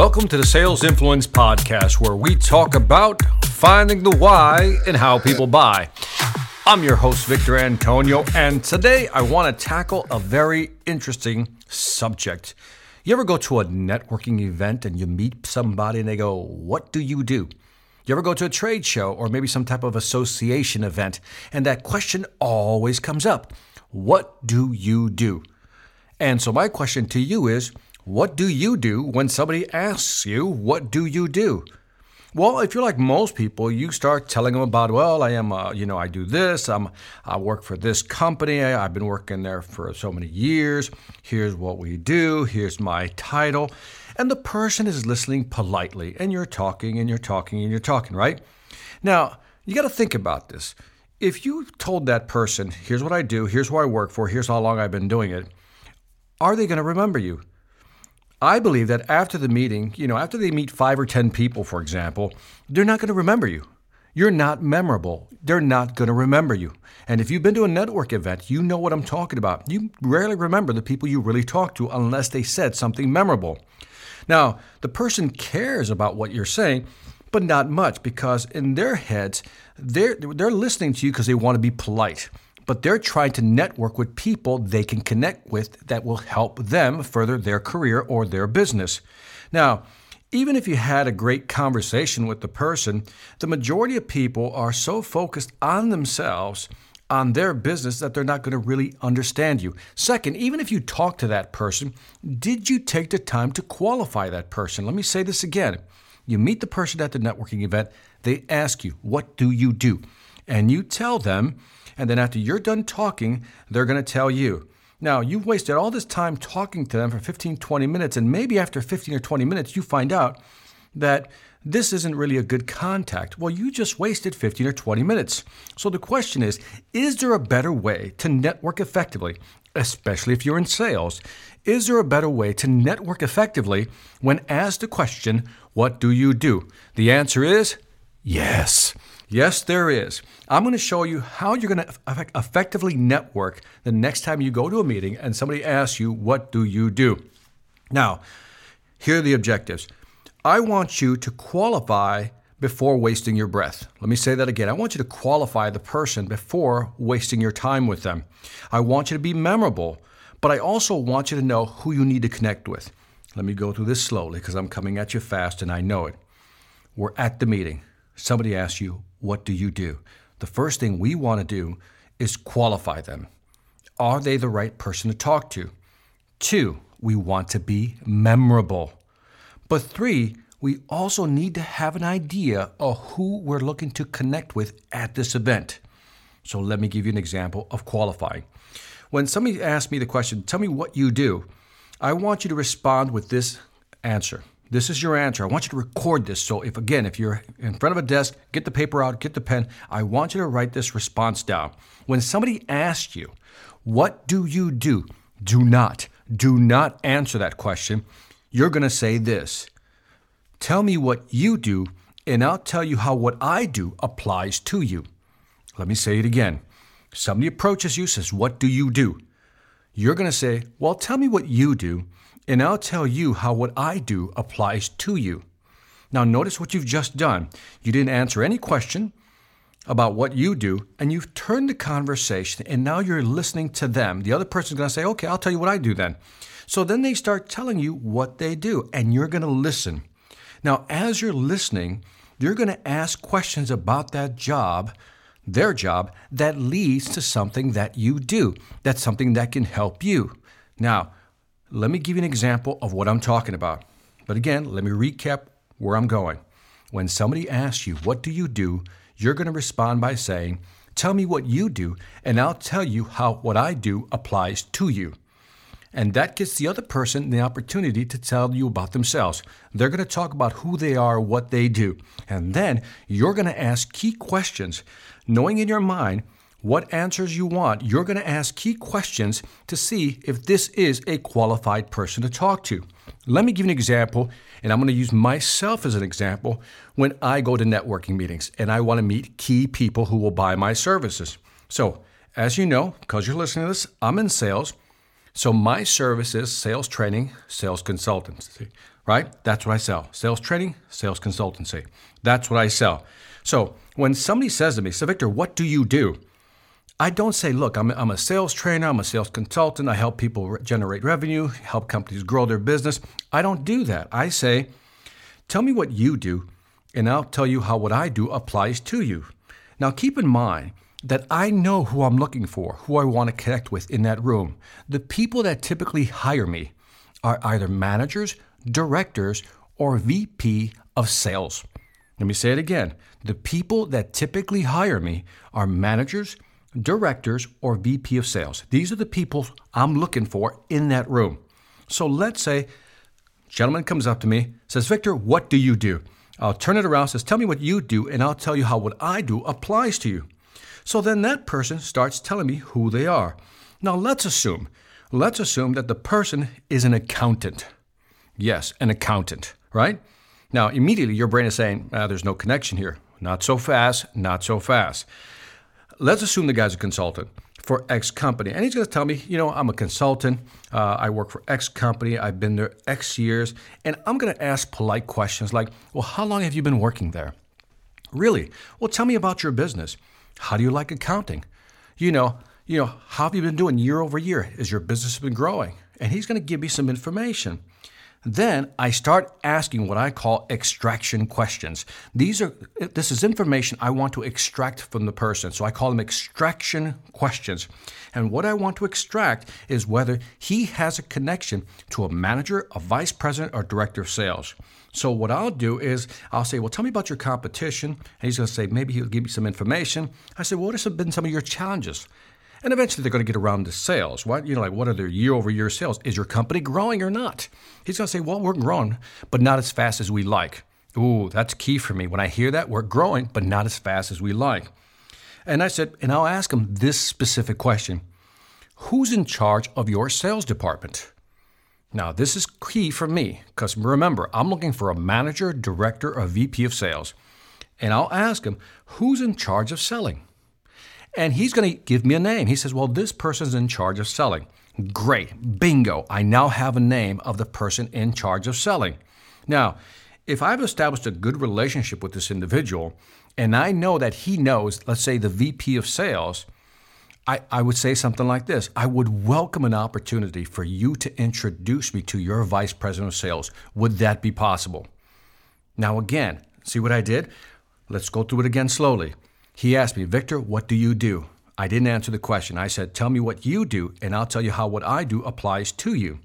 Welcome to the Sales Influence Podcast, where we talk about finding the why and how people buy. I'm your host, Victor Antonio, and today I want to tackle a very interesting subject. You ever go to a networking event and you meet somebody and they go, What do you do? You ever go to a trade show or maybe some type of association event and that question always comes up What do you do? And so, my question to you is What do you do when somebody asks you, What do you do? Well, if you're like most people, you start telling them about, well, I am, uh, you know, I do this. I'm, I work for this company. I've been working there for so many years. Here's what we do. Here's my title. And the person is listening politely, and you're talking and you're talking and you're talking, right? Now, you got to think about this. If you told that person, here's what I do, here's who I work for, here's how long I've been doing it, are they going to remember you? I believe that after the meeting, you know, after they meet five or 10 people, for example, they're not going to remember you. You're not memorable. They're not going to remember you. And if you've been to a network event, you know what I'm talking about. You rarely remember the people you really talked to unless they said something memorable. Now, the person cares about what you're saying, but not much because in their heads, they're, they're listening to you because they want to be polite but they're trying to network with people they can connect with that will help them further their career or their business. Now, even if you had a great conversation with the person, the majority of people are so focused on themselves, on their business, that they're not going to really understand you. Second, even if you talk to that person, did you take the time to qualify that person? Let me say this again. You meet the person at the networking event, they ask you, What do you do? And you tell them, and then after you're done talking, they're going to tell you. Now, you've wasted all this time talking to them for 15, 20 minutes, and maybe after 15 or 20 minutes, you find out that this isn't really a good contact. Well, you just wasted 15 or 20 minutes. So the question is Is there a better way to network effectively, especially if you're in sales? Is there a better way to network effectively when asked the question, What do you do? The answer is yes. Yes, there is. I'm going to show you how you're going to effectively network the next time you go to a meeting and somebody asks you, What do you do? Now, here are the objectives. I want you to qualify before wasting your breath. Let me say that again. I want you to qualify the person before wasting your time with them. I want you to be memorable, but I also want you to know who you need to connect with. Let me go through this slowly because I'm coming at you fast and I know it. We're at the meeting. Somebody asks you, what do you do? The first thing we want to do is qualify them. Are they the right person to talk to? Two, we want to be memorable. But three, we also need to have an idea of who we're looking to connect with at this event. So let me give you an example of qualifying. When somebody asks me the question, tell me what you do, I want you to respond with this answer. This is your answer. I want you to record this. So, if again, if you're in front of a desk, get the paper out, get the pen. I want you to write this response down. When somebody asks you, What do you do? Do not, do not answer that question. You're going to say this Tell me what you do, and I'll tell you how what I do applies to you. Let me say it again. Somebody approaches you, says, What do you do? You're going to say, Well, tell me what you do, and I'll tell you how what I do applies to you. Now, notice what you've just done. You didn't answer any question about what you do, and you've turned the conversation, and now you're listening to them. The other person's going to say, Okay, I'll tell you what I do then. So then they start telling you what they do, and you're going to listen. Now, as you're listening, you're going to ask questions about that job, their job, that leads to something that you do. That's something that can help you. Now, let me give you an example of what I'm talking about. But again, let me recap where I'm going. When somebody asks you, What do you do? you're going to respond by saying, Tell me what you do, and I'll tell you how what I do applies to you. And that gives the other person the opportunity to tell you about themselves. They're going to talk about who they are, what they do. And then you're going to ask key questions, knowing in your mind what answers you want, you're going to ask key questions to see if this is a qualified person to talk to. Let me give you an example, and I'm going to use myself as an example when I go to networking meetings and I want to meet key people who will buy my services. So, as you know, because you're listening to this, I'm in sales. So my service is sales training, sales consultancy, right? That's what I sell. Sales training, sales consultancy. That's what I sell. So when somebody says to me, so Victor, what do you do? I don't say, look, I'm, I'm a sales trainer, I'm a sales consultant, I help people re- generate revenue, help companies grow their business. I don't do that. I say, tell me what you do, and I'll tell you how what I do applies to you. Now, keep in mind that I know who I'm looking for, who I want to connect with in that room. The people that typically hire me are either managers, directors, or VP of sales. Let me say it again. The people that typically hire me are managers, directors, or VP of sales. These are the people I'm looking for in that room. So let's say gentleman comes up to me, says, Victor, what do you do? I'll turn it around, says, Tell me what you do, and I'll tell you how what I do applies to you. So then that person starts telling me who they are. Now let's assume, let's assume that the person is an accountant. Yes, an accountant, right? Now immediately your brain is saying, ah, there's no connection here. Not so fast, not so fast let's assume the guy's a consultant for X company. And he's going to tell me, you know, I'm a consultant. Uh, I work for X company. I've been there X years. And I'm going to ask polite questions like, well, how long have you been working there? Really? Well, tell me about your business. How do you like accounting? You know, you know, how have you been doing year over year? Is your business been growing? And he's going to give me some information. Then I start asking what I call extraction questions. These are this is information I want to extract from the person. So I call them extraction questions. And what I want to extract is whether he has a connection to a manager, a vice president, or director of sales. So what I'll do is I'll say, well, tell me about your competition. And he's going to say, maybe he'll give me some information. I say, well, what have been some of your challenges? And eventually they're going to get around to sales. What you know, like what are their year over year sales? Is your company growing or not? He's going to say, well, we're growing, but not as fast as we like. Ooh, that's key for me. When I hear that, we're growing, but not as fast as we like. And I said, and I'll ask him this specific question Who's in charge of your sales department? Now, this is key for me because remember, I'm looking for a manager, director, or VP of sales. And I'll ask him, who's in charge of selling? And he's going to give me a name. He says, Well, this person's in charge of selling. Great. Bingo. I now have a name of the person in charge of selling. Now, if I've established a good relationship with this individual and I know that he knows, let's say, the VP of sales, I, I would say something like this I would welcome an opportunity for you to introduce me to your vice president of sales. Would that be possible? Now, again, see what I did? Let's go through it again slowly. He asked me, Victor, what do you do? I didn't answer the question. I said, Tell me what you do, and I'll tell you how what I do applies to you.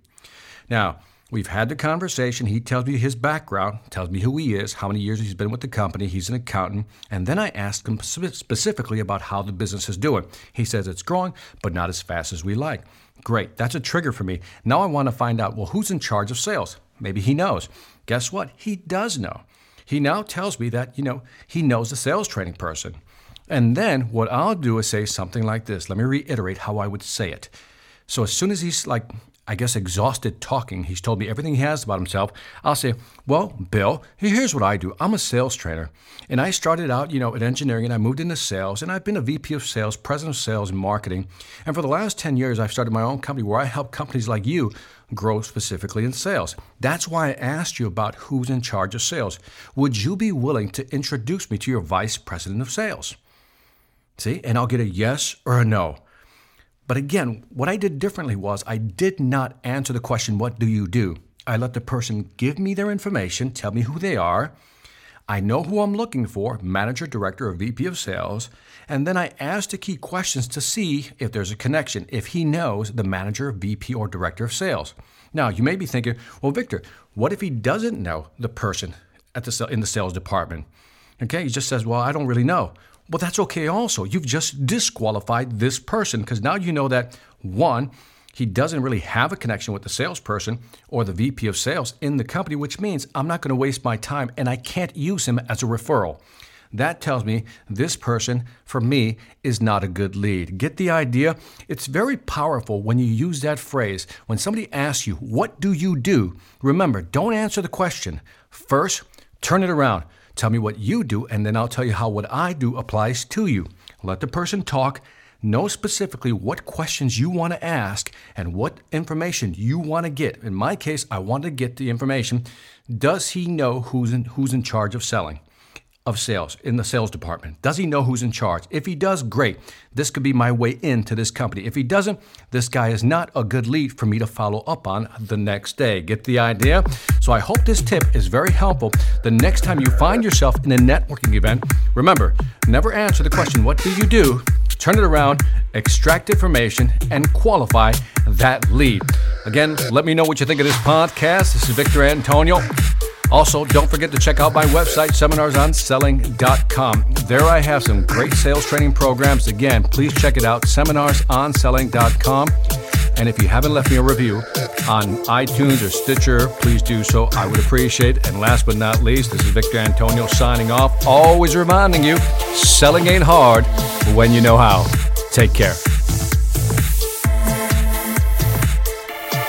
Now, we've had the conversation. He tells me his background, tells me who he is, how many years he's been with the company. He's an accountant. And then I asked him specifically about how the business is doing. He says it's growing, but not as fast as we like. Great. That's a trigger for me. Now I want to find out well, who's in charge of sales? Maybe he knows. Guess what? He does know. He now tells me that, you know, he knows the sales training person. And then what I'll do is say something like this. Let me reiterate how I would say it. So as soon as he's like, I guess, exhausted talking, he's told me everything he has about himself, I'll say, Well, Bill, here's what I do. I'm a sales trainer. And I started out, you know, at engineering and I moved into sales. And I've been a VP of sales, president of sales and marketing. And for the last 10 years, I've started my own company where I help companies like you grow specifically in sales. That's why I asked you about who's in charge of sales. Would you be willing to introduce me to your vice president of sales? See, and I'll get a yes or a no. But again, what I did differently was I did not answer the question, What do you do? I let the person give me their information, tell me who they are. I know who I'm looking for manager, director, or VP of sales. And then I ask the key questions to see if there's a connection, if he knows the manager, VP, or director of sales. Now, you may be thinking, well, Victor, what if he doesn't know the person at the, in the sales department? Okay, he just says, well, I don't really know. Well, that's okay also. You've just disqualified this person because now you know that one, he doesn't really have a connection with the salesperson or the VP of sales in the company, which means I'm not going to waste my time and I can't use him as a referral. That tells me this person, for me, is not a good lead. Get the idea? It's very powerful when you use that phrase. When somebody asks you, What do you do? Remember, don't answer the question. First, turn it around. Tell me what you do, and then I'll tell you how what I do applies to you. Let the person talk, Know specifically what questions you want to ask and what information you want to get. In my case, I want to get the information. Does he know who's in, who's in charge of selling? Of sales in the sales department? Does he know who's in charge? If he does, great. This could be my way into this company. If he doesn't, this guy is not a good lead for me to follow up on the next day. Get the idea? So I hope this tip is very helpful the next time you find yourself in a networking event. Remember, never answer the question, What do you do? Turn it around, extract information, and qualify that lead. Again, let me know what you think of this podcast. This is Victor Antonio. Also, don't forget to check out my website, seminarsonselling.com. There I have some great sales training programs. Again, please check it out, seminarsonselling.com. And if you haven't left me a review on iTunes or Stitcher, please do so. I would appreciate it. And last but not least, this is Victor Antonio signing off, always reminding you selling ain't hard when you know how. Take care.